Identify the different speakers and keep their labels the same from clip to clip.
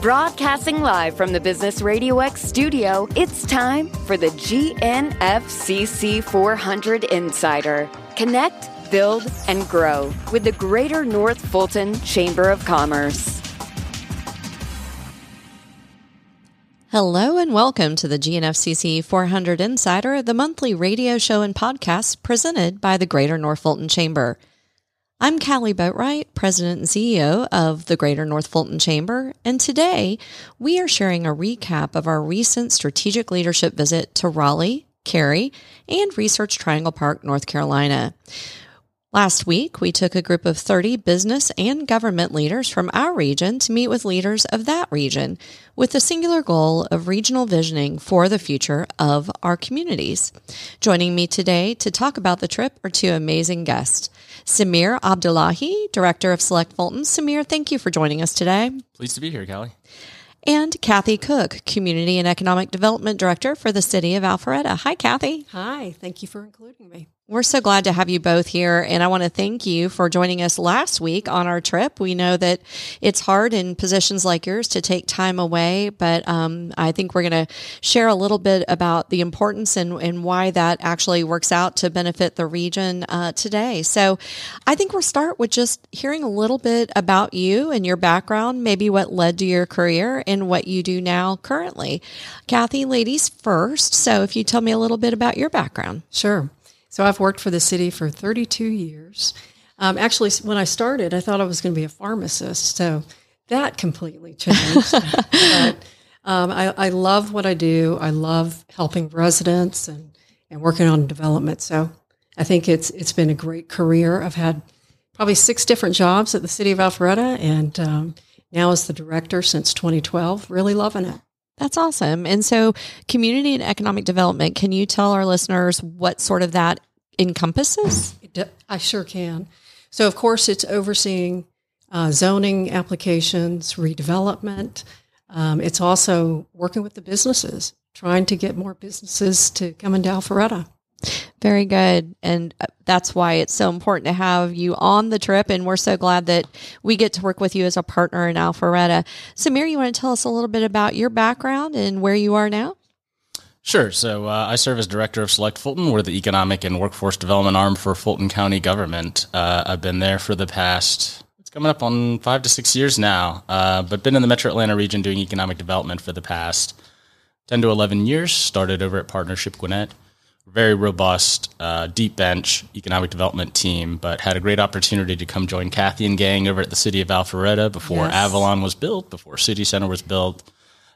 Speaker 1: Broadcasting live from the Business Radio X studio, it's time for the GNFCC 400 Insider. Connect, build, and grow with the Greater North Fulton Chamber of Commerce.
Speaker 2: Hello and welcome to the GNFCC 400 Insider, the monthly radio show and podcast presented by the Greater North Fulton Chamber. I'm Kali Boatright, President and CEO of the Greater North Fulton Chamber, and today we are sharing a recap of our recent strategic leadership visit to Raleigh, Cary, and Research Triangle Park, North Carolina. Last week, we took a group of 30 business and government leaders from our region to meet with leaders of that region with the singular goal of regional visioning for the future of our communities. Joining me today to talk about the trip are two amazing guests. Samir Abdullahi, Director of Select Fulton. Samir, thank you for joining us today.
Speaker 3: Pleased to be here, Kali.
Speaker 2: And Kathi Cook, Community and Economic Development Director for the City of Alpharetta. Hi, Kathi.
Speaker 4: Hi, thank you for including me.
Speaker 2: We're so glad to have you both here. And I want to thank you for joining us last week on our trip. We know that it's hard in positions like yours to take time away, but um, I think we're going to share a little bit about the importance and, and why that actually works out to benefit the region uh, today. So I think we'll start with just hearing a little bit about you and your background, maybe what led to your career and what you do now currently. Kathi, ladies first. So if you tell me a little bit about your background.
Speaker 4: Sure. So I've worked for the city for 32 years. Um, actually, when I started, I thought I was going to be a pharmacist. So that completely changed. but um, I, I, love what I do. I love helping residents and, and working on development. So I think it's it's been a great career. I've had probably six different jobs at the city of Alpharetta, and um, now as the director since 2012. Really loving it.
Speaker 2: That's awesome. And so, community and economic development, can you tell our listeners what sort of that encompasses?
Speaker 4: I sure can. So, of course, it's overseeing uh, zoning applications, redevelopment. Um, it's also working with the businesses, trying to get more businesses to come into Alpharetta.
Speaker 2: Very good. And uh, that's why it's so important to have you on the trip. And we're so glad that we get to work with you as a partner in Alpharetta. Samir, you want to tell us a little bit about your background and where you are now?
Speaker 3: Sure. So uh, I serve as director of Select Fulton. We're the economic and workforce development arm for Fulton County government. Uh, I've been there for the past, it's coming up on five to six years now, uh, but been in the metro Atlanta region doing economic development for the past 10 to 11 years. Started over at Partnership Gwinnett very robust, uh, deep bench economic development team, but had a great opportunity to come join Kathi and gang over at the city of Alpharetta before yes. Avalon was built, before City Center was built.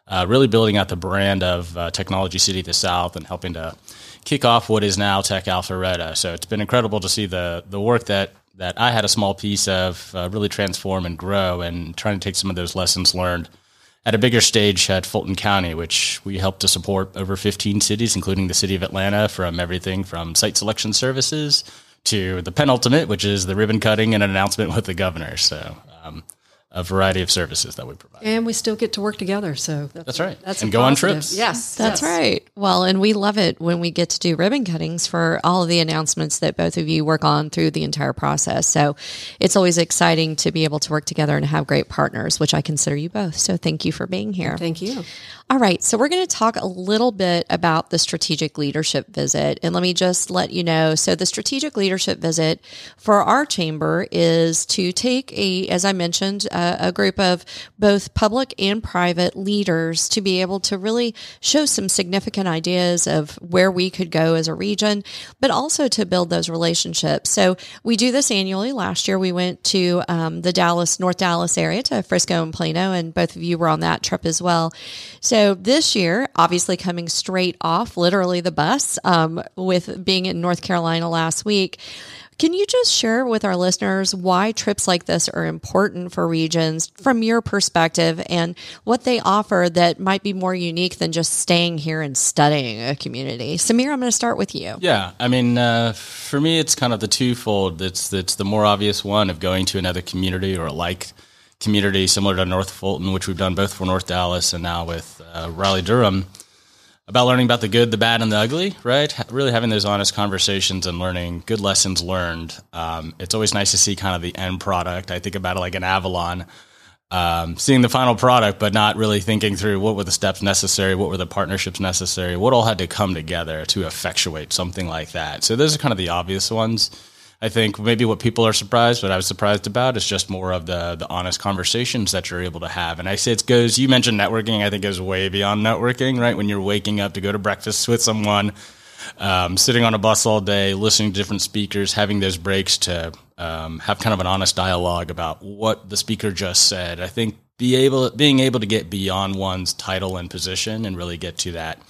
Speaker 3: Uh, really building out the brand of uh, Technology City of the South and helping to kick off what is now Tech Alpharetta. So it's been incredible to see the the work that that I had a small piece of uh, really transform and grow, and trying to take some of those lessons learned at a bigger stage at Fulton County, which we help to support over 15 cities, including the city of Atlanta, from everything from site selection services to the penultimate, which is the ribbon cutting and an announcement with the governor. So, um, a variety of services that we provide.
Speaker 4: And we still get to work together. So
Speaker 3: that's, that's right.
Speaker 4: That's
Speaker 3: and go
Speaker 4: positive.
Speaker 3: on trips.
Speaker 4: Yes.
Speaker 2: That's
Speaker 4: yes.
Speaker 2: right. Well, and we love it when we get to do ribbon cuttings for all of the announcements that both of you work on through the entire process. So it's always exciting to be able to work together and have great partners, which I consider you both. So thank you for being here.
Speaker 4: Thank you.
Speaker 2: All right, so we're going to talk a little bit about the strategic leadership visit. And let me just let you know so, the strategic leadership visit for our chamber is to take a, as I mentioned, uh, a, group of both public and private leaders to be able to really show some significant ideas of where we could go as a region, but also to build those relationships. So, we do this annually. Last year, we went to um, the Dallas, North Dallas area to Frisco and Plano, and both of you were on that trip as well. So, so this year, obviously coming straight off literally the bus um, with being in North Carolina last week. Can you just share with our listeners why trips like this are important for regions from your perspective and what they offer that might be more unique than just staying here and studying a community? Samir, I'm going to start with you.
Speaker 3: Yeah, I mean, uh, for me, it's kind of the twofold. It's it's the more obvious one of going to another community or a like community similar to North Fulton, which we've done both for North Dallas and now with uh, Raleigh Durham, about learning about the good, the bad, and the ugly, right? Really having those honest conversations and learning good lessons learned. Um, it's always nice to see kind of the end product. I think about it like an Avalon. um, seeing the final product, but not really thinking through what were the steps necessary, what were the partnerships necessary, what all had to come together to effectuate something like that. So those are kind of the obvious ones. I think maybe what people are surprised, what I was surprised about, is just more of the the honest conversations that you're able to have. And I say it goes. You mentioned networking. I think goes way beyond networking, right? When you're waking up to go to breakfast with someone, um, sitting on a bus all day, listening to different speakers, having those breaks to um, have kind of an honest dialogue about what the speaker just said. I think be able being able to get beyond one's title and position and really get to that.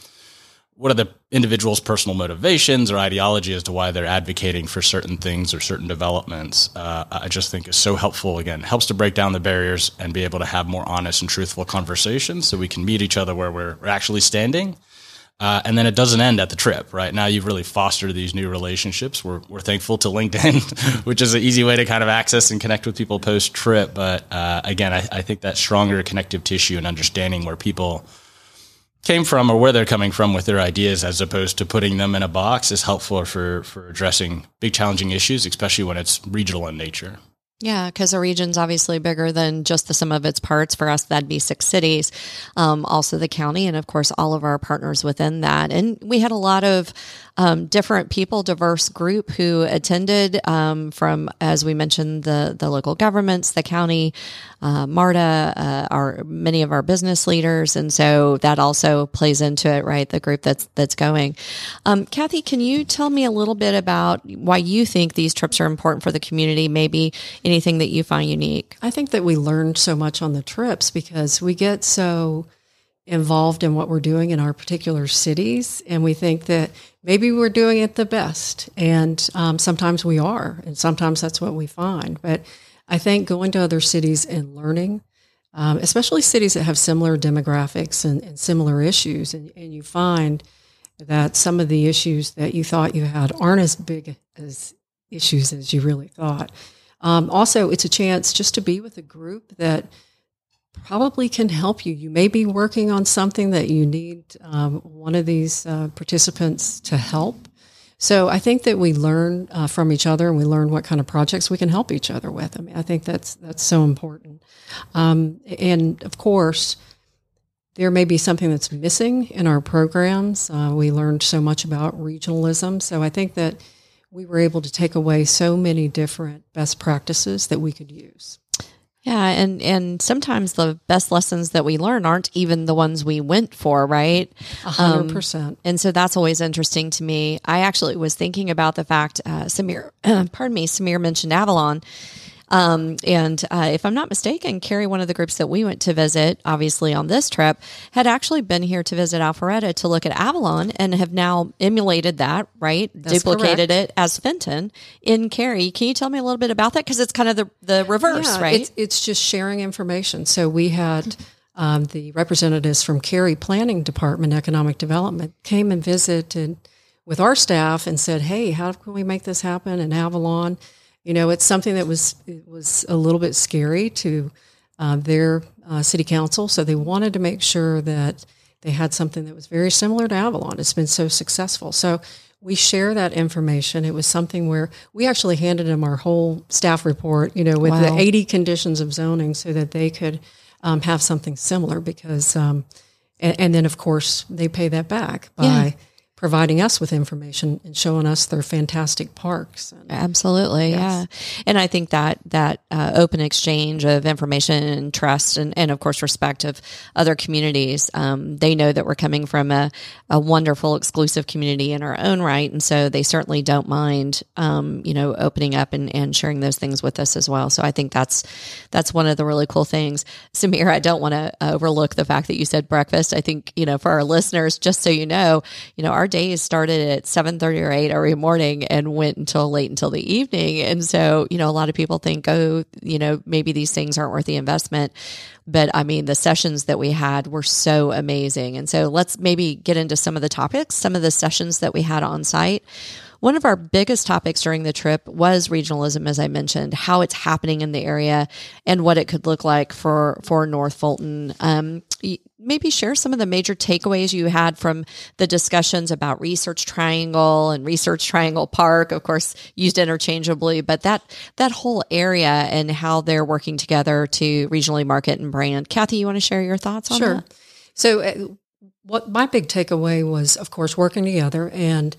Speaker 3: What are the individual's personal motivations or ideology as to why they're advocating for certain things or certain developments? Uh, I just think is so helpful. Again, helps to break down the barriers and be able to have more honest and truthful conversations, so we can meet each other where we're actually standing uh, and then it doesn't end at the trip, right? Now you've really fostered these new relationships. We're, we're thankful to LinkedIn, which is an easy way to kind of access and connect with people post trip. But uh, again, I, I, think that stronger connective tissue and understanding where people came from or where they're coming from with their ideas, as opposed to putting them in a box, is helpful for for addressing big challenging issues, especially when it's regional in nature.
Speaker 2: Yeah, because a region's obviously bigger than just the sum of its parts. For us, that'd be six cities, um, also the county, and of course, all of our partners within that. And we had a lot of um, different people, diverse group who attended um, from, as we mentioned, the the local governments, the county, uh, MARTA, uh, our many of our business leaders, and so that also plays into it, right? The group that's that's going. Um, Kathi, can you tell me a little bit about why you think these trips are important for the community? Maybe anything that you find unique.
Speaker 4: I think that we learned so much on the trips because we get so involved in what we're doing in our particular cities, and we think that maybe we're doing it the best. And um, sometimes we are, and sometimes that's what we find. But I think going to other cities and learning, um, especially cities that have similar demographics and, and similar issues, and, and, you find that some of the issues that you thought you had aren't as big as issues as you really thought. Um, also, it's a chance just to be with a group that probably can help you. You may be working on something that you need um, one of these uh, participants to help. So I think that we learn uh, from each other and we learn what kind of projects we can help each other with. I mean, I think that's that's so important. Um, and of course, there may be something that's missing in our programs. Uh, we learned so much about regionalism, so I think that we were able to take away so many different best practices that we could use.
Speaker 2: Yeah, and and sometimes the best lessons that we learn aren't even the ones we went for, right?
Speaker 4: A hundred um, percent.
Speaker 2: And so that's always interesting to me. I actually was thinking about the fact, uh, Samir, pardon me, Samir mentioned Avalon, um, and uh, if I'm not mistaken, Cary, one of the groups that we went to visit, obviously on this trip, had actually been here to visit Alpharetta to look at Avalon and have now emulated that, right?
Speaker 4: That's
Speaker 2: Duplicated
Speaker 4: correct.
Speaker 2: it as Fenton in Cary. Can you tell me a little bit about that? Because it's kind of the, the reverse,
Speaker 4: yeah,
Speaker 2: right?
Speaker 4: It's, it's just sharing information. So we had um, the representatives from Cary Planning Department, Economic Development, came and visited with our staff and said, "Hey, how can we make this happen in Avalon?" You know, it's something that was it was a little bit scary to uh, their uh, city council, so they wanted to make sure that they had something that was very similar to Avalon. It's been so successful, so we share that information. It was something where we actually handed them our whole staff report, you know, with
Speaker 2: Wow.
Speaker 4: the 80 conditions of zoning so that they could um, have something similar because, um, and, and then of course they pay that back by
Speaker 2: Yeah.
Speaker 4: Providing us with information and showing us their fantastic parks. And,
Speaker 2: Absolutely, yeah. And I think that that uh, open exchange of information and trust, and, and of course respect of other communities, um, they know that we're coming from a, a wonderful, exclusive community in our own right, and so they certainly don't mind, um, you know, opening up and, and sharing those things with us as well. So I think that's that's one of the really cool things. Samir, I don't want to overlook the fact that you said breakfast. I think you know for our listeners, just so you know, you know our days started at seven thirty or eight every morning and went until late until the evening. And so, you know, a lot of people think, oh, you know, maybe these things aren't worth the investment. But I mean, the sessions that we had were so amazing. And so let's maybe get into some of the topics, some of the sessions that we had on site. One of our biggest topics during the trip was regionalism, as I mentioned, how it's happening in the area and what it could look like for for North Fulton. Um, maybe share some of the major takeaways you had from the discussions about Research Triangle and Research Triangle Park, of course, used interchangeably, but that that whole area and how they're working together to regionally market and brand. Kathi, you want to share your thoughts on that?
Speaker 4: sure.
Speaker 2: that?
Speaker 4: So, uh, what my big takeaway was, of course, working together and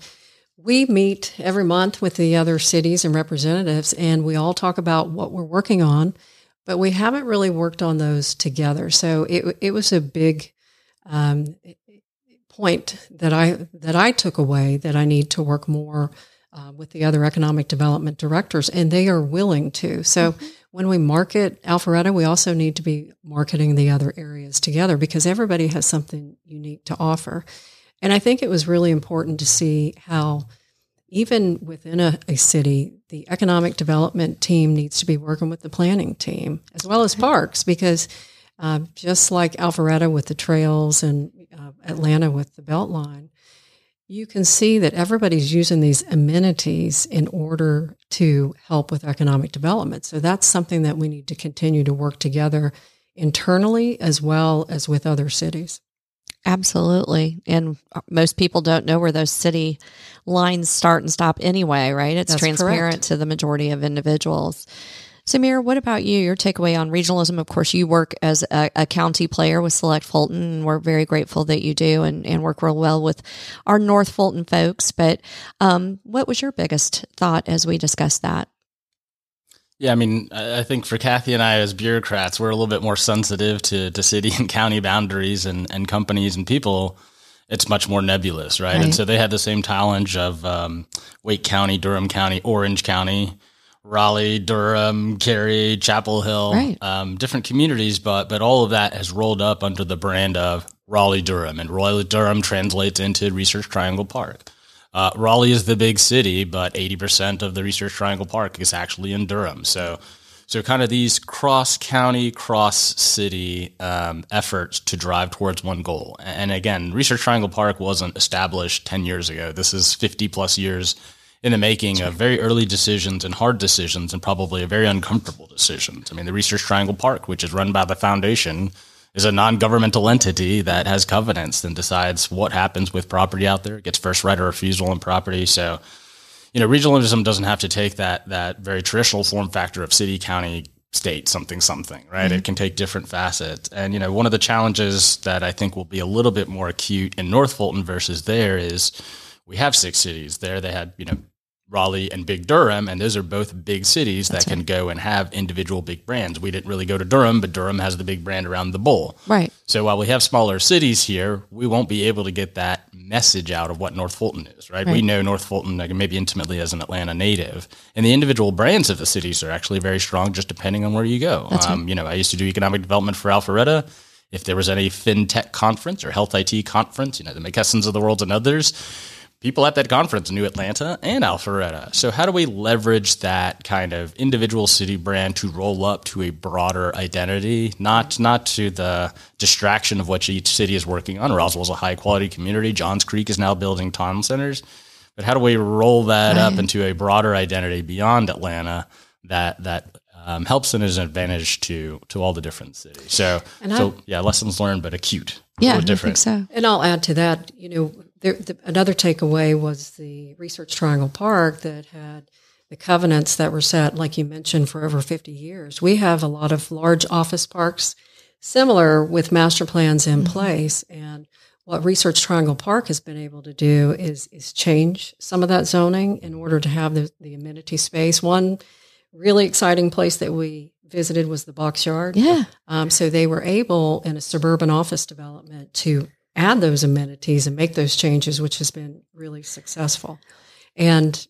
Speaker 4: we meet every month with the other cities and representatives, and we all talk about what we're working on, but we haven't really worked on those together. So it it was a big um, point that I that I took away that I need to work more uh, with the other economic development directors, and they are willing to. So mm-hmm. when we market Alpharetta, we also need to be marketing the other areas together because everybody has something unique to offer. And I think it was really important to see how, even within a, a city, the economic development team needs to be working with the planning team as well as parks, because uh, just like Alpharetta with the trails and uh, Atlanta with the Beltline, you can see that everybody's using these amenities in order to help with economic development. So that's something that we need to continue to work together internally as well as with other cities.
Speaker 2: Absolutely. And most people don't know where those city lines start and stop anyway, right? It's
Speaker 4: That's
Speaker 2: transparent
Speaker 4: correct.
Speaker 2: to the majority of individuals. Samir, what about you? Your takeaway on regionalism? Of course, you work as a, a, county player with Select Fulton, and we're very grateful that you do and, and work real well with our North Fulton folks. But um, what was your biggest thought as we discussed that?
Speaker 3: Yeah, I mean, I think for Kathi and I as bureaucrats, we're a little bit more sensitive to, to city and county boundaries and, and companies and people. It's much more nebulous, right? right. And so they had the same challenge of um, Wake County, Durham County, Orange County, Raleigh, Durham, Cary, Chapel Hill, right. um, different communities, but but all of that has rolled up under the brand of Raleigh Durham, and Raleigh Durham translates into Research Triangle Park. Uh, Raleigh is the big city, but 80% of the Research Triangle Park is actually in Durham. So, so kind of these cross county, cross city um, efforts to drive towards one goal. And again, Research Triangle Park wasn't established 10 years ago. This is 50 plus years in the making of very early decisions and hard decisions and probably a very uncomfortable decisions. I mean, the Research Triangle Park, which is run by the foundation, is a non-governmental entity that has covenants and decides what happens with property out there. It gets first right of refusal on property. So, you know, regionalism doesn't have to take that that very traditional form factor of city, county, state, something, something, right? Mm-hmm. It can take different facets. And, you know, one of the challenges that I think will be a little bit more acute in North Fulton versus there is we have six cities. There they had, you know, Raleigh and Big Durham, and those are both big cities That's that can go and have individual big brands. We didn't really go to Durham, but Durham has the big brand around the bowl.
Speaker 2: Right.
Speaker 3: So while we have smaller cities here, we won't be able to get that message out of what North Fulton is, right? right. We know North Fulton like, maybe intimately as an Atlanta native, and the individual brands of the cities are actually very strong, just depending on where you go.
Speaker 2: That's
Speaker 3: um,
Speaker 2: right.
Speaker 3: You know, I used to do economic development for Alpharetta. If there was any fintech conference or health IT conference, you know, the McKessons of the world and others people at that conference knew Atlanta and Alpharetta. So how do we leverage that kind of individual city brand to roll up to a broader identity, not not to the distraction of what each city is working on. Roswell's a high quality community. Johns Creek is now building town centers. But how do we roll that right. up into a broader identity beyond Atlanta that that um, helps and is an advantage to to all the different cities. So, so yeah, lessons learned, but acute.
Speaker 2: Yeah, different. so.
Speaker 4: And I'll add to that. You know, there, the, another takeaway was the Research Triangle Park that had the covenants that were set, like you mentioned, for over 50 years. We have a lot of large office parks similar with master plans in mm-hmm. place. And what Research Triangle Park has been able to do is, is change some of that zoning in order to have the, the amenity space. One really exciting place that we visited was the box yard.
Speaker 2: Yeah.
Speaker 4: Um, so they were able in a suburban office development to add those amenities and make those changes, which has been really successful. And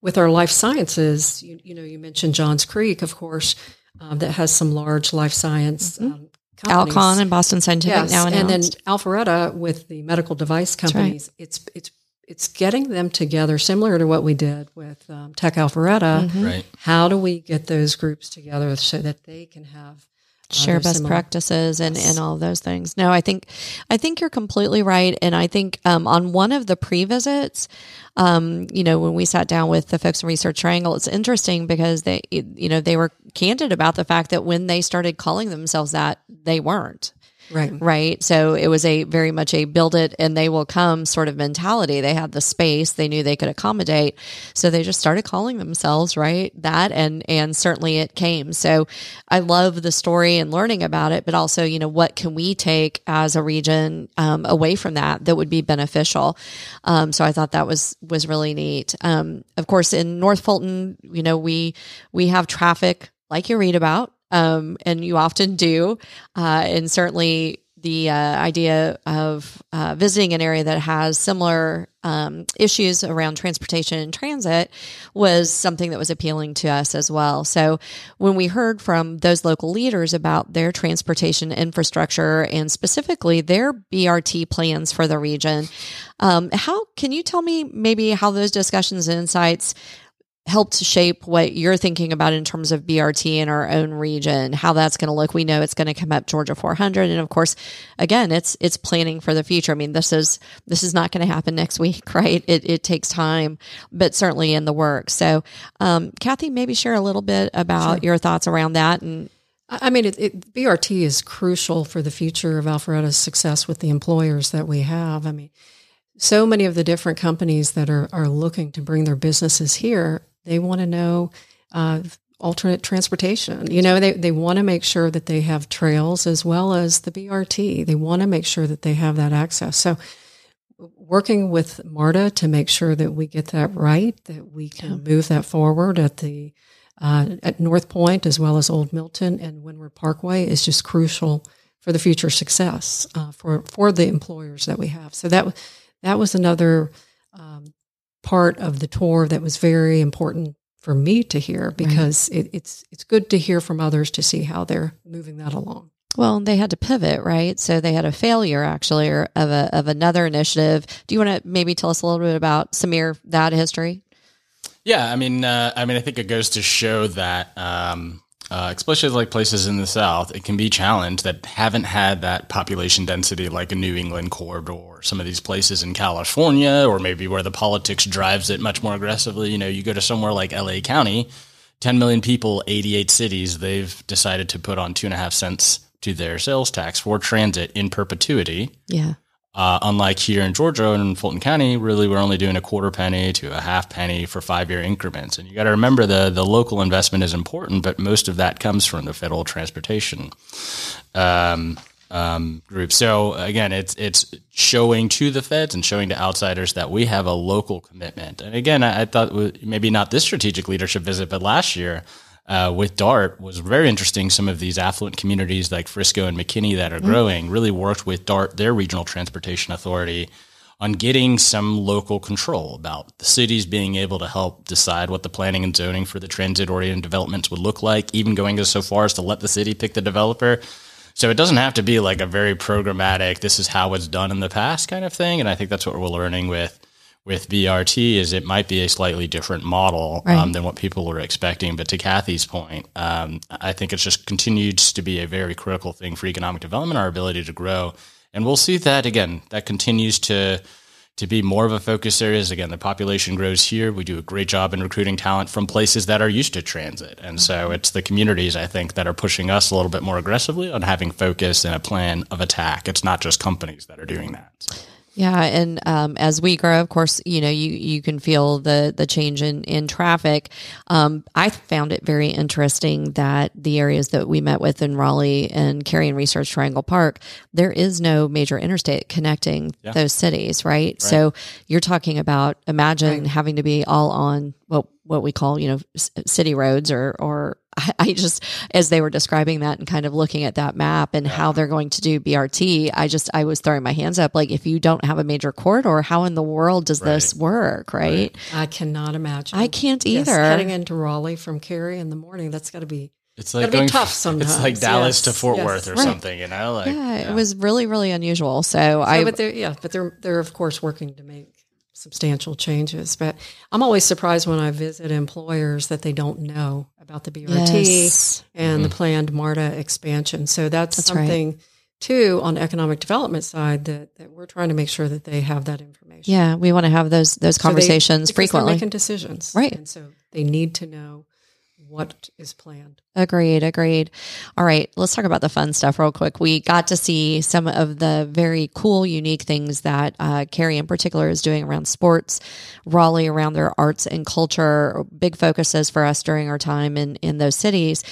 Speaker 4: with our life sciences, you, you know, you mentioned Johns Creek, of course, um, that has some large life science mm-hmm. um,
Speaker 2: companies. Alcon and Boston Scientific
Speaker 4: yes,
Speaker 2: now
Speaker 4: announced. and then Alpharetta with the medical device companies. Right. It's it's it's getting them together, similar to what we did with um, Tech Alpharetta.
Speaker 3: Mm-hmm. Right.
Speaker 4: How do we get those groups together so that they can have
Speaker 2: share best similar. practices and, yes. and all those things. No, I think I think you're completely right. And I think um, on one of the pre visits, um, you know, when we sat down with the folks in Research Triangle, it's interesting because they, you know, they were candid about the fact that when they started calling themselves that, they weren't.
Speaker 4: Right.
Speaker 2: Right. So it was a very much a build it and they will come sort of mentality. They had the space. They knew they could accommodate. So they just started calling themselves, right? That and, and certainly it came. So I love the story and learning about it, but also, you know, what can we take as a region um, away from that that would be beneficial? Um, so I thought that was, was really neat. Um, of course, in North Fulton, you know, we, we have traffic like you read about um, and you often do. Uh, and certainly the uh, idea of uh, visiting an area that has similar um, issues around transportation and transit was something that was appealing to us as well. So when we heard from those local leaders about their transportation infrastructure and specifically their BRT plans for the region, um, how can you tell me maybe how those discussions and insights helped shape what you're thinking about in terms of BRT in our own region, how that's going to look. We know it's going to come up Georgia 400. And of course, again, it's, it's planning for the future. I mean, this is, this is not going to happen next week, right? It, it takes time, but certainly in the works. So, um, Kathi, maybe share a little bit about sure. your thoughts around that. And
Speaker 4: I mean, it, it, BRT is crucial for the future of Alpharetta's success with the employers that we have. I mean, so many of the different companies that are, are looking to bring their businesses here they want to know uh, alternate transportation. You know, they, they want to make sure that they have trails as well as the BRT. They want to make sure that they have that access. So, working with MARTA to make sure that we get that right, that we can yeah. move that forward at the uh, at North Point as well as Old Milton and Windward Parkway is just crucial for the future success uh, for for the employers that we have. So that that was another um, part of the tour that was very important for me to hear because right. it, it's it's good to hear from others to see how they're moving that along.
Speaker 2: Well, they had to pivot, right? So they had a failure actually of a of another initiative. Do you want to maybe tell us a little bit about Samir that history?
Speaker 3: Yeah, I mean, uh, I mean, I think it goes to show that um, uh, especially like places in the South, it can be challenged that haven't had that population density like a New England corridor or some of these places in California, or maybe where the politics drives it much more aggressively. You know, you go to somewhere like LA County, 10 million people, 88 cities, they've decided to put on two and a half cents to their sales tax for transit in perpetuity.
Speaker 2: Yeah.
Speaker 3: Uh, unlike here in Georgia and in Fulton County, really we're only doing a quarter penny to a half penny for five year increments. And you got to remember the the local investment is important, but most of that comes from the federal transportation um, um, group. So again, it's it's showing to the feds and showing to outsiders that we have a local commitment. And again, I, I thought maybe not this strategic leadership visit, but last year uh, with DART was very interesting. Some of these affluent communities like Frisco and McKinney that are mm-hmm. growing really worked with DART, their regional transportation authority, on getting some local control about the cities being able to help decide what the planning and zoning for the transit oriented developments would look like, even going so far as to let the city pick the developer. So it doesn't have to be like a very programmatic, this is how it's done in the past kind of thing. And I think that's what we're learning with with BRT is it might be a slightly different model right. um, than what people were expecting. But to Kathi's point, um, I think it's just continues to be a very critical thing for economic development, our ability to grow. And we'll see that again, that continues to to be more of a focus area. Is again, the population grows here. We do a great job in recruiting talent from places that are used to transit. And so mm-hmm. it's the communities, I think, that are pushing us a little bit more aggressively on having focus and a plan of attack. It's not just companies that are doing that. So.
Speaker 2: Yeah, and um, as we grow, of course, you know you you can feel the the change in in traffic. Um, I found it very interesting that the areas that we met with in Raleigh and Cary and Research Triangle Park, there is no major interstate connecting yeah. those cities, right? right? So you're talking about imagine right. having to be all on what what we call you know city roads or or I just, as they were describing that and kind of looking at that map and how they're going to do BRT, I just, I was throwing my hands up. Like, if you don't have a major corridor, how in the world does right. this work? Right? right?
Speaker 4: I cannot imagine.
Speaker 2: I can't either. Yes,
Speaker 4: heading into Raleigh from Cary in the morning, that's got to be.
Speaker 3: It's like going,
Speaker 4: tough sometimes.
Speaker 3: It's like Dallas yes, to Fort yes. Worth or right. something, you know. Like,
Speaker 2: yeah, yeah, it was really, really unusual. So, so I,
Speaker 4: but they're yeah, but they're they're of course working to make substantial changes. But I'm always surprised when I visit employers that they don't know about the BRT yes. and mm-hmm. the planned MARTA expansion. So that's, that's something right. too on economic development side that, that we're trying to make sure that they have that information.
Speaker 2: Yeah, we want to have those those conversations
Speaker 4: so they,
Speaker 2: frequently.
Speaker 4: making decisions,
Speaker 2: right?
Speaker 4: And so they need to know what is planned.
Speaker 2: Agreed, agreed. All right, let's talk about the fun stuff real quick. We got to see some of the very cool, unique things that uh, Cary in particular is doing around sports, Raleigh around their arts and culture, big focuses for us during our time in, in those cities.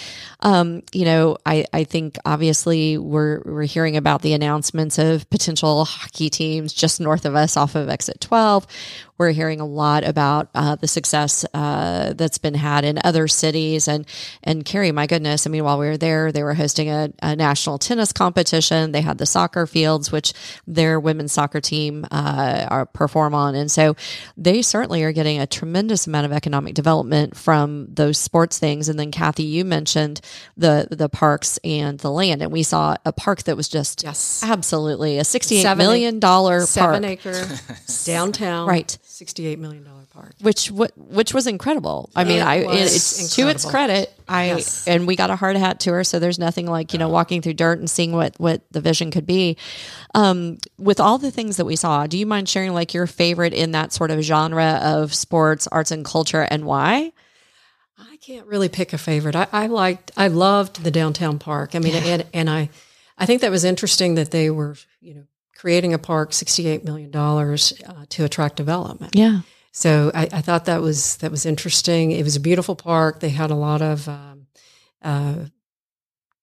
Speaker 2: Um, you know, I, I think obviously we're, we're hearing about the announcements of potential hockey teams just north of us off of exit 12. We're hearing a lot about uh, the success uh, that's been had in other cities, and and Cary, my goodness, I mean, while we were there, they were hosting a, a national tennis competition. They had the soccer fields, which their women's soccer team uh, are perform on, and so they certainly are getting a tremendous amount of economic development from those sports things. And then, Kathi, you mentioned the the parks and the land, and we saw a park that was just
Speaker 4: Yes.
Speaker 2: absolutely a sixty-eight
Speaker 4: Seven
Speaker 2: million
Speaker 4: Seven
Speaker 2: park.
Speaker 4: acre downtown,
Speaker 2: Right.
Speaker 4: $68 million park.
Speaker 2: which what which was incredible. I mean,
Speaker 4: It
Speaker 2: I it's to its credit. I
Speaker 4: Yes.
Speaker 2: and we got a hard hat tour, so there's nothing like you know walking through dirt and seeing what what the vision could be. Um, with all the things that we saw, do you mind sharing like your favorite in that sort of genre of sports, arts, and culture, and why?
Speaker 4: I can't really pick a favorite. I, I liked, I loved the downtown park. I mean, and, and I, I think that was interesting that they were, you know, creating a park, $68 million uh, to attract development.
Speaker 2: Yeah,
Speaker 4: So I, I thought that was that was interesting. It was a beautiful park. They had a lot of um, uh,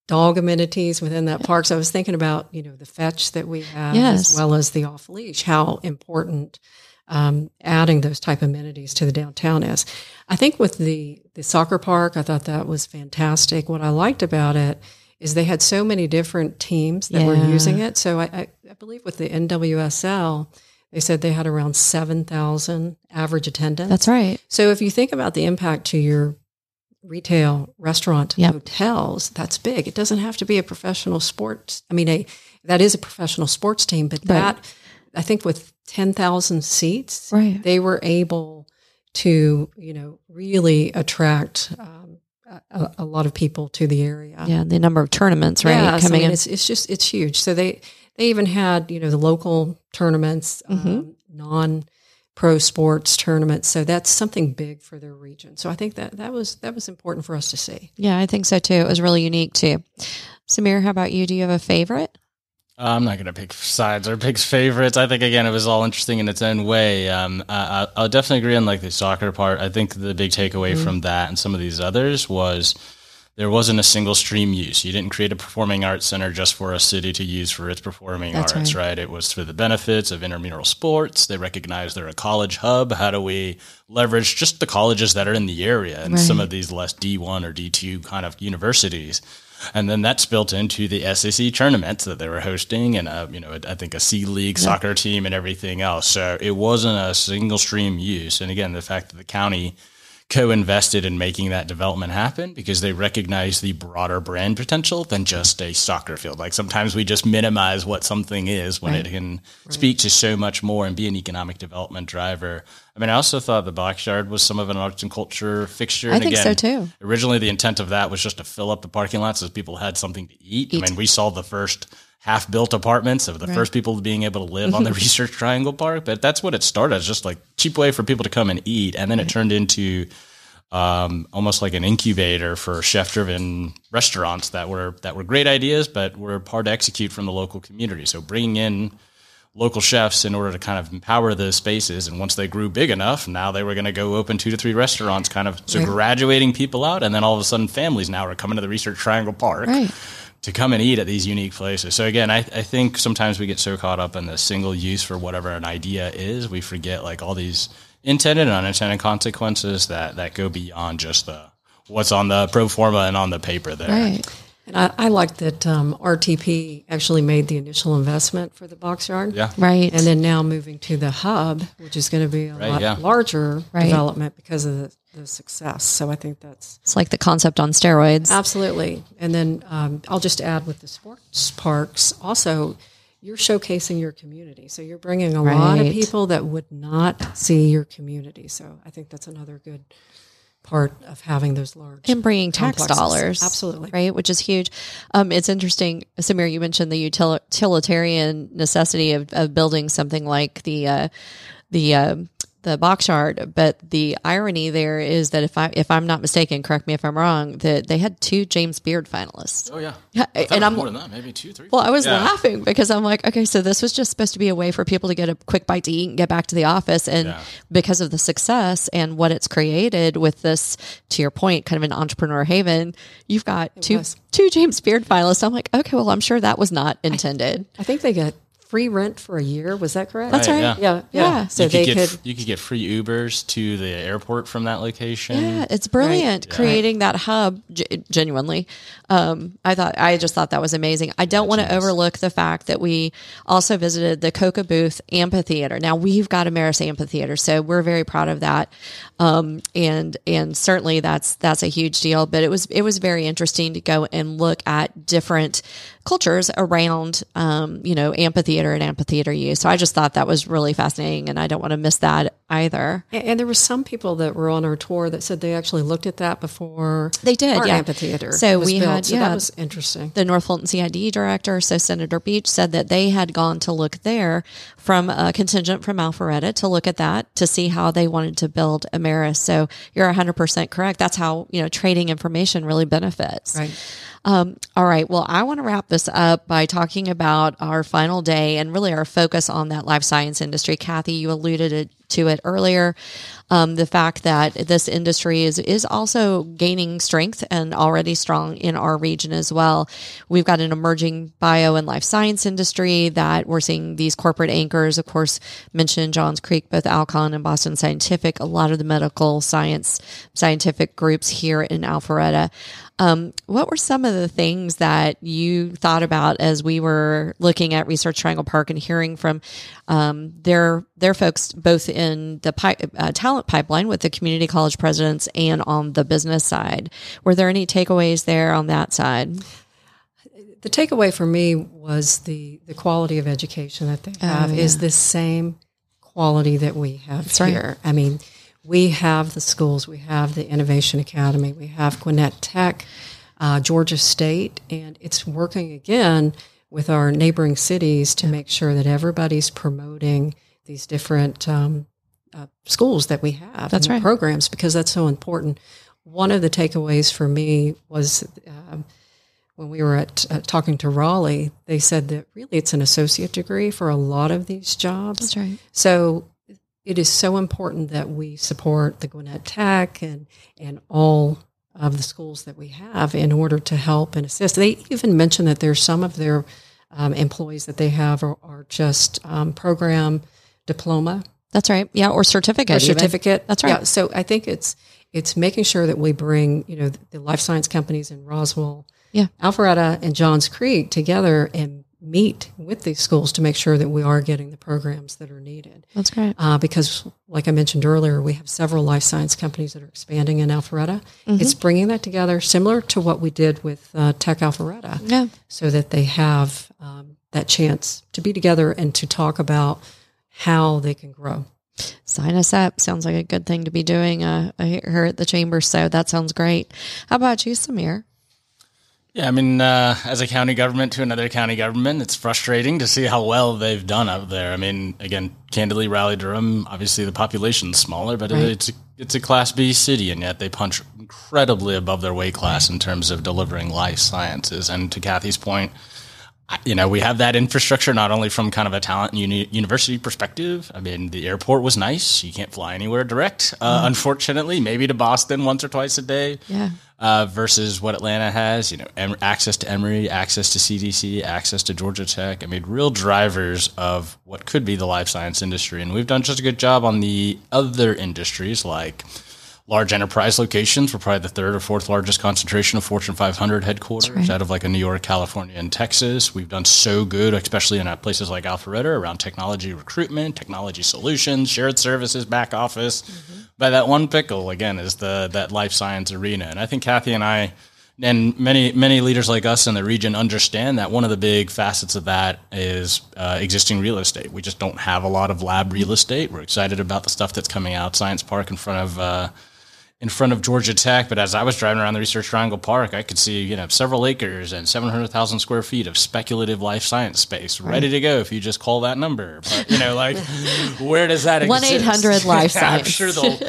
Speaker 4: dog amenities within that park. So I was thinking about you know the fetch that we have,
Speaker 2: Yes.
Speaker 4: as well as the off leash. How important um, adding those type of amenities to the downtown is. I think with the the soccer park, I thought that was fantastic. What I liked about it is they had so many different teams that were using it. So I, I, I believe with the NWSL, they said they had around 7,000 average attendance.
Speaker 2: that's right.
Speaker 4: So if you think about the impact to your retail, restaurant,
Speaker 2: Yep.
Speaker 4: hotels, that's big. It doesn't have to be a professional sports. I mean, a, that is a professional sports team, but
Speaker 2: Right.
Speaker 4: that, I think with 10,000 seats,
Speaker 2: Right.
Speaker 4: they were able to, you know, really attract um, a, a lot of people to the area.
Speaker 2: Yeah, the number of tournaments, right,
Speaker 4: Yes,
Speaker 2: coming
Speaker 4: I mean,
Speaker 2: in.
Speaker 4: It's, it's just it's huge. So they they even had you know the local tournaments,
Speaker 2: Mm-hmm.
Speaker 4: um, non pro sports tournaments. So that's something big for their region. So I think that that was that was important for us to see.
Speaker 2: Yeah, I think so too. It was really unique too. Samir, how about you? Do you have a favorite?
Speaker 3: I'm not going to pick sides or pick favorites. I think again it was all interesting in its own way. Um, I, I- I'll definitely agree on like the soccer part. I think the big takeaway from that and some of these others was there wasn't a single stream use. You didn't create a performing arts center just for a city to use for its performing
Speaker 2: That's
Speaker 3: arts,
Speaker 2: right.
Speaker 3: right. It was for the benefits of intramural sports. They recognize they're a college hub. How do we leverage just the colleges that are in the area and some of these less D1 or D2 kind of universities? And then that's built into the SEC tournaments that they were hosting, and uh, you know, I think a C League soccer team and everything else. So it wasn't a single stream use. And again, the fact that the county co-invested in making that development happen because they recognize the broader brand potential than just a soccer field. Like sometimes we just minimize what something is when it can speak to so much more and be an economic development driver. I mean, I also thought the boxyard was some of an arts and culture fixture.
Speaker 2: I
Speaker 3: and
Speaker 2: think
Speaker 3: again,
Speaker 2: so, too.
Speaker 3: Originally, the intent of that was just to fill up the parking lots so people had something to eat. I mean, we saw the first half built apartments of the first people being able to live on the Research Triangle Park. But that's what it started as just like cheap way for people to come and eat. And then it turned into um, almost like an incubator for chef driven restaurants that were that were great ideas, but were hard to execute from the local community. So bringing in local chefs in order to kind of empower those spaces. And once they grew big enough, now they were going to go open two to three restaurants, kind of so graduating people out. And then all of a sudden, families now are coming to the Research Triangle Park
Speaker 2: Right.
Speaker 3: To come and eat at these unique places. So again, I, I think sometimes we get so caught up in the single use for whatever an idea is, we forget like all these intended and unintended consequences that that go beyond just the what's on the pro forma and on the paper there.
Speaker 2: Right.
Speaker 4: And I, I like that um, RTP actually made the initial investment for the box yard.
Speaker 3: Yeah.
Speaker 2: Right.
Speaker 4: And then now moving to the hub, which is going to be a
Speaker 3: Right,
Speaker 4: lot
Speaker 3: yeah.
Speaker 4: larger
Speaker 2: Right.
Speaker 4: development because of the, the success. So I think that's
Speaker 2: it's like the concept on steroids.
Speaker 4: Absolutely. And then um, I'll just add with the sports parks, also, you're showcasing your community. So you're bringing a lot of people that would not see your community. So I think that's another good part of having those large
Speaker 2: and bringing tax
Speaker 4: complexes.
Speaker 2: dollars.
Speaker 4: Absolutely.
Speaker 2: Right, which is huge. Um, it's interesting, Samir, you mentioned the utilitarian necessity of, of building something like the, uh, the, uh, the box yard. But the irony there is that if I if I'm not mistaken, correct me if I'm wrong, that they had two James Beard finalists.
Speaker 3: Oh yeah,
Speaker 2: Yeah,
Speaker 3: I
Speaker 2: and I'm-
Speaker 3: more than that, maybe two, three.
Speaker 2: Well, I was
Speaker 3: Yeah.
Speaker 2: laughing because I'm like, okay, so this was just supposed to be a way for people to get a quick bite to eat and get back to the office. And
Speaker 3: Yeah.
Speaker 2: because of the success and what it's created with this, to your point, kind of an entrepreneur haven, you've got two
Speaker 4: was.
Speaker 2: two James Beard finalists. I'm like, okay, well, I'm sure that was not intended.
Speaker 4: I think they got free rent for a year. Was that correct?
Speaker 2: That's right.
Speaker 3: yeah.
Speaker 4: Yeah, yeah.
Speaker 2: Yeah.
Speaker 4: So
Speaker 3: you
Speaker 4: they
Speaker 3: could get
Speaker 4: could.
Speaker 3: you could get free Ubers to the airport from that location.
Speaker 2: Yeah, it's brilliant creating that hub. G- genuinely, um, I thought I just thought that was amazing. I don't want to overlook the fact that we also visited the Koka Booth Amphitheater. Now we've got Ameris Amphitheater, so we're very proud of that, um, and and certainly that's that's a huge deal. But it was it was very interesting to go and look at different cultures around, um, you know, amphitheater and amphitheater use. So I just thought that was really fascinating, and I don't want to miss that either.
Speaker 4: And there were some people that were on our tour that said they actually looked at that before
Speaker 2: They did, yeah.
Speaker 4: amphitheater.
Speaker 2: So we
Speaker 4: built.
Speaker 2: had-
Speaker 4: so
Speaker 2: yeah.
Speaker 4: that was interesting.
Speaker 2: the North Fulton CID director, so Senator Beach, said that they had gone to look there from a contingent from Alpharetta to look at that to see how they wanted to build Ameris. So you're 100% correct. That's how, you know, trading information really benefits.
Speaker 4: Right.
Speaker 2: Um, all right. Well, I want to wrap this up by talking about our final day and really our focus on that life science industry. Kathi, you alluded it- to it earlier. Um, the fact that this industry is is also gaining strength and already strong in our region as well. We've got an emerging bio and life science industry that we're seeing these corporate anchors, of course, mentioned Johns Creek, both Alcon and Boston Scientific, a lot of the medical science scientific groups here in Alpharetta. Um, what were some of the things that you thought about as we were looking at Research Triangle Park and hearing from um, their their folks both in the pi- uh, talent pipeline with the community college presidents and on the business side? Were there any takeaways there on that side?
Speaker 4: The takeaway for me was the the quality of education that they have is the same quality that we have
Speaker 2: right.
Speaker 4: here. I mean, we have the schools, we have the Innovation Academy, we have Gwinnett Tech, uh, Georgia State, and it's working again with our neighboring cities to make sure that everybody's promoting these different um, uh, schools that we have.
Speaker 2: That's right.
Speaker 4: Programs because that's so important. One of the takeaways for me was um, when we were at uh, talking to Raleigh, they said that really it's an associate degree for a lot of these jobs.
Speaker 2: That's right.
Speaker 4: So it is so important that we support the Gwinnett Tech and and all of the schools that we have in order to help and assist. They even mentioned that there's some of their um, employees that they have are, are just um, program diploma
Speaker 2: That's right. Yeah, or certificate.
Speaker 4: or
Speaker 2: even.
Speaker 4: certificate.
Speaker 2: That's right.
Speaker 4: Yeah, so I think it's it's making sure that we bring you know the, the life science companies in Roswell,
Speaker 2: Yeah.
Speaker 4: Alpharetta, and Johns Creek together and meet with these schools to make sure that we are getting the programs that are needed.
Speaker 2: That's great.
Speaker 4: Uh, because, like I mentioned earlier, we have several life science companies that are expanding in Alpharetta.
Speaker 2: Mm-hmm.
Speaker 4: It's bringing that together, similar to what we did with uh, Tech Alpharetta,
Speaker 2: Yeah.
Speaker 4: so that they have um, that chance to be together and to talk about how they can grow.
Speaker 2: Sign us up. Sounds like a good thing to be doing uh, here at the chamber. So that sounds great. How about you, Samir?
Speaker 3: Yeah, I mean, uh, as a county government to another county government, it's frustrating to see how well they've done out there. I mean, again, candidly, Raleigh Durham, obviously the population's smaller, but it's a, it's a Class B city, and yet they punch incredibly above their weight class in terms of delivering life sciences. And to Kathi's point, you know, we have that infrastructure not only from kind of a talent and uni- university perspective. I mean, the airport was nice. You can't fly anywhere direct, uh, unfortunately. Maybe to Boston once or twice a day
Speaker 2: Yeah.
Speaker 3: Uh, versus what Atlanta has. You know, em- access to Emory, access to CDC, access to Georgia Tech. I mean, real drivers of what could be the life science industry. And we've done just a good job on the other industries like large enterprise locations. We're probably the third or fourth largest concentration of Fortune 500 headquarters out of like a New York, California, and Texas. We've done so good, especially in uh, places like Alpharetta around technology recruitment, technology solutions, shared services, back office. By that one pickle, again, is the that life science arena. And I think Kathi and I and many many leaders like us in the region understand that one of the big facets of that is uh, existing real estate. We just don't have a lot of lab real estate. We're excited about the stuff that's coming out Science Park in front of uh, in front of Georgia Tech, but as I was driving around the Research Triangle Park, I could see, you know, several acres and 700,000 square feet of speculative life science space ready to go if you just call that number. But, you know, like, where does that exist?
Speaker 2: 1-800 life
Speaker 3: Yeah, I'm
Speaker 2: science.
Speaker 3: sure they'll,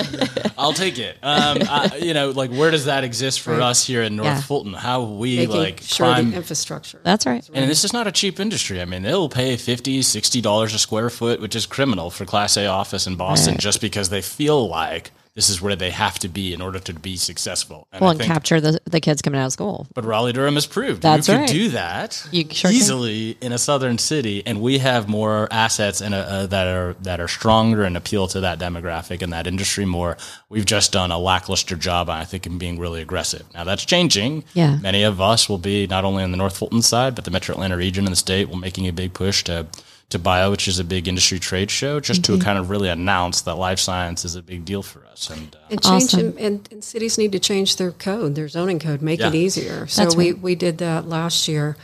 Speaker 3: I'll take it. Um, I, you know, like, where does that exist for us here in North
Speaker 2: Yeah.
Speaker 3: Fulton? How we,
Speaker 4: Making
Speaker 3: like,
Speaker 4: sure
Speaker 3: climb
Speaker 4: the infrastructure.
Speaker 2: That's right.
Speaker 3: and this is not a cheap industry. I mean, they'll pay 50 $60 a square foot, which is criminal for Class A office in Boston just because they feel like this is where they have to be in order to be successful. And
Speaker 2: Well,
Speaker 3: I
Speaker 2: and
Speaker 3: think,
Speaker 2: capture the, the kids coming out of school.
Speaker 3: but Raleigh Durham has proved
Speaker 2: That's
Speaker 3: you can
Speaker 2: right.
Speaker 3: do that
Speaker 2: You sure can.
Speaker 3: easily in a southern city, and we have more assets and uh, that are that are stronger and appeal to that demographic and that industry more. We've just done a lackluster job, I think, in being really aggressive. Now that's changing.
Speaker 2: Yeah.
Speaker 3: many of us will be not only on the North Fulton side, but the Metro Atlanta region and the state will making a big push to. To Bio, which is a big industry trade show, just
Speaker 2: Mm-hmm.
Speaker 3: to kind of really announce that life science is a big deal for us. And uh,
Speaker 4: And change
Speaker 2: Awesome.
Speaker 4: and, and, and cities need to change their code, their zoning code, make it easier. So
Speaker 2: That's
Speaker 4: we, we did that last year,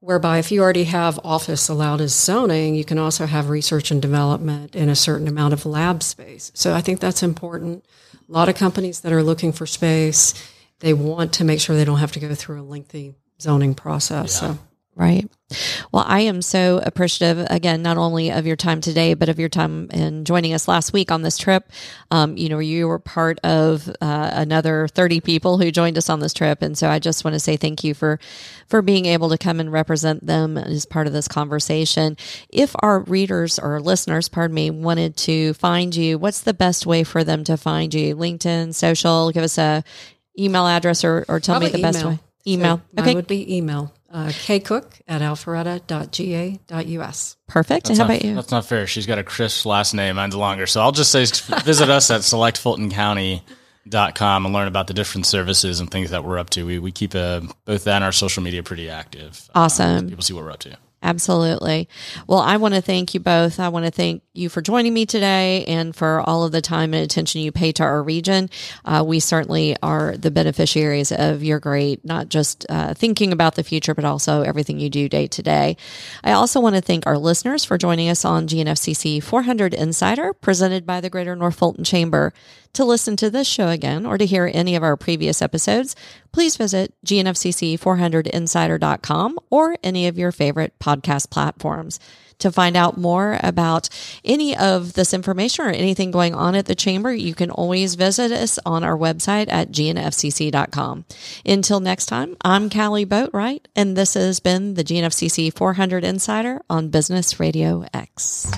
Speaker 4: whereby if you already have office allowed as zoning, you can also have research and development in a certain amount of lab space. So I think that's important. A lot of companies that are looking for space, they want to make sure they don't have to go through a lengthy zoning process. So
Speaker 2: Right. Well, I am so appreciative again, not only of your time today, but of your time in joining us last week on this trip. Um, you know, you were part of uh, another 30 people who joined us on this trip. And so I just want to say thank you for, for being able to come and represent them as part of this conversation. If our readers or listeners, pardon me, wanted to find you, what's the best way for them to find you? LinkedIn, social, give us a email address or, or tell me the
Speaker 4: Probably
Speaker 2: best way. Email.
Speaker 4: So
Speaker 2: okay.
Speaker 4: would be email, uh, kcook at alpharetta.ga.us.
Speaker 2: Perfect. And
Speaker 3: That's
Speaker 2: how
Speaker 3: not,
Speaker 2: about you?
Speaker 3: That's not fair. She's got a crisp last name. Mine's longer. So I'll just say visit us at selectfultoncounty.com and learn about the different services and things that we're up to. We, we keep uh, both that and our social media pretty active. Uh,
Speaker 2: Awesome.
Speaker 3: people see what we're up to.
Speaker 2: Absolutely. Well, I want to thank you both. I want to thank you for joining me today and for all of the time and attention you pay to our region. Uh, we certainly are the beneficiaries of your great, not just uh, thinking about the future, but also everything you do day to day. I also want to thank our listeners for joining us on GNFCC 400 Insider, presented by the Greater North Fulton Chamber. To listen to this show again or to hear any of our previous episodes, please visit gnfcc400insider.com or any of your favorite podcast platforms. To find out more about any of this information or anything going on at the Chamber, you can always visit us on our website at gnfcc.com. Until next time, I'm Kali Boatright, and this has been the GNFCC 400 Insider on Business Radio X.